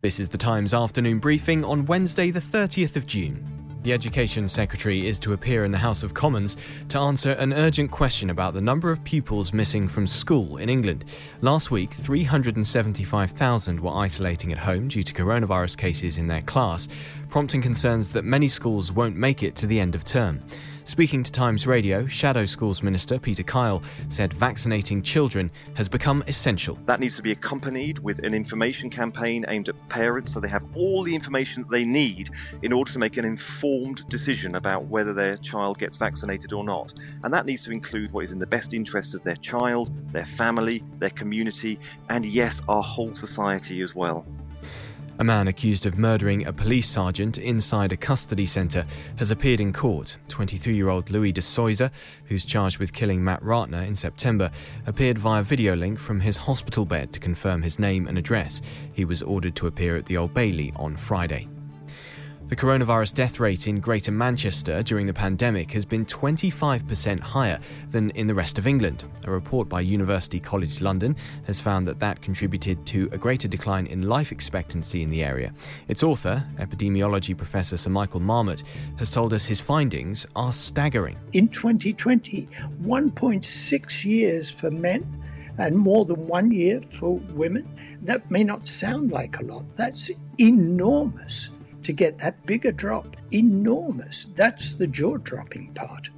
This is the Times afternoon briefing on Wednesday, the 30th of June. The Education Secretary is to appear in the House of Commons to answer an urgent question about the number of pupils missing from school in England. Last week, 375,000 were isolating at home due to coronavirus cases in their class, prompting concerns that many schools won't make it to the end of term. Speaking to Times Radio, Shadow Schools Minister Peter Kyle said vaccinating children has become essential. That needs to be accompanied with an information campaign aimed at parents so they have all the information that they need in order to make an informed decision about whether their child gets vaccinated or not. And that needs to include what is in the best interests of their child, their family, their community, and yes, our whole society as well. A man accused of murdering a police sergeant inside a custody centre has appeared in court. 23 year old Louis de Zoysa, who's charged with killing Matt Ratana in September, appeared via video link from his hospital bed to confirm his name and address. He was ordered to appear at the Old Bailey on Friday. The coronavirus death rate in Greater Manchester during the pandemic has been 25% higher than in the rest of England. A report by University College London has found that that contributed to a greater decline in life expectancy in the area. Its author, epidemiology professor Sir Michael Marmot, has told us his findings are staggering. In 2020, 1.6 years for men and more than one year for women. That may not sound like a lot. That's enormous to get that bigger drop. Enormous. That's the jaw dropping part.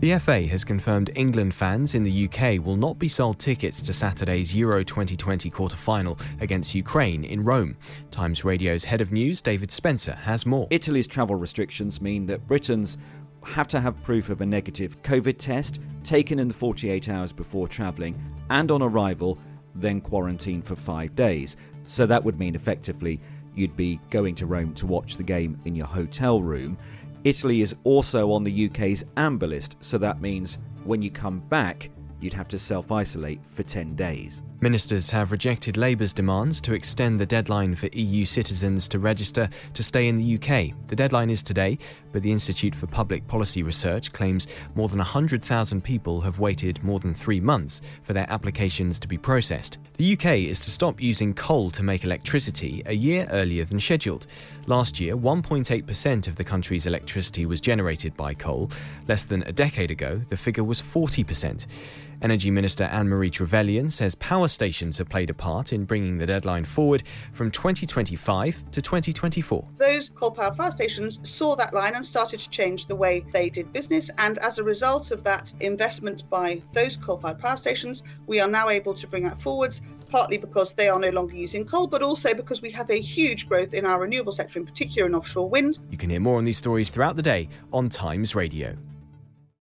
The FA has confirmed England fans in the UK will not be sold tickets to Saturday's Euro 2020 quarter final against Ukraine in Rome. Times Radio's head of news, David Spencer, has more. Italy's travel restrictions mean that Britons have to have proof of a negative COVID test taken in the 48 hours before travelling and on arrival, then quarantine for five days. So that would mean effectively you'd be going to Rome to watch the game in your hotel room. Italy is also on the UK's amber list, so that means when you come back, you'd have to self isolate for 10 days. Ministers have rejected Labour's demands to extend the deadline for EU citizens to register to stay in the UK. The deadline is today, but the Institute for Public Policy Research claims more than 100,000 people have waited more than three months for their applications to be processed. The UK is to stop using coal to make electricity a year earlier than scheduled. Last year, 1.8% of the country's electricity was generated by coal. Less than a decade ago, the figure was 40%. Energy Minister Anne Marie Trevelyan says power stations have played a part in bringing the deadline forward from 2025 to 2024. Those coal power power stations saw that line and started to change the way they did business. And as a result of that investment by those coal fired power stations, we are now able to bring that forwards, partly because they are no longer using coal, but also because we have a huge growth in our renewable sector, in particular in offshore wind. You can hear more on these stories throughout the day on Times Radio.